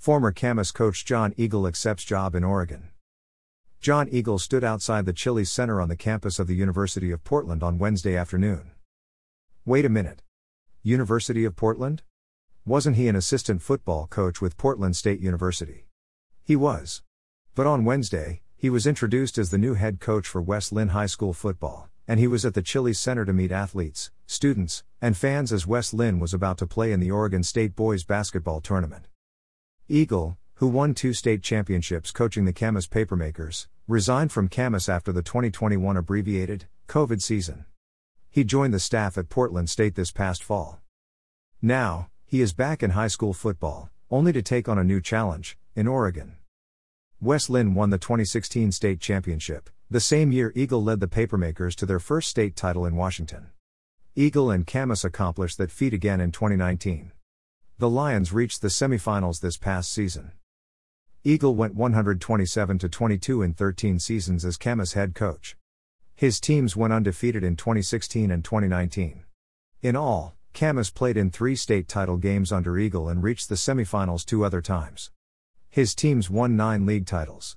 Former Camas coach John Eagle accepts job in Oregon. John Eagle stood outside the Chiles Center on the campus of the University of Portland on Wednesday afternoon. Wait a minute. University of Portland? Wasn't he an assistant football coach with Portland State University? He was. But on Wednesday, he was introduced as the new head coach for West Linn High School football, and he was at the Chiles Center to meet athletes, students, and fans as West Linn was about to play in the Oregon State boys basketball tournament. Eagle, who won two state championships coaching the Camas Papermakers, resigned from Camas after the 2021 abbreviated COVID season. He joined the staff at Portland State this past fall. Now, he is back in high school football, only to take on a new challenge, in Oregon. West Linn won the 2016 state championship, the same year Eagle led the Papermakers to their first state title in Washington. Eagle and Camas accomplished that feat again in 2019. The Lions reached the semifinals this past season. Eagle went 127 22 in 13 seasons as Camas head coach. His teams went undefeated in 2016 and 2019. In all, Camas played in three state title games under Eagle and reached the semifinals two other times. His teams won nine league titles.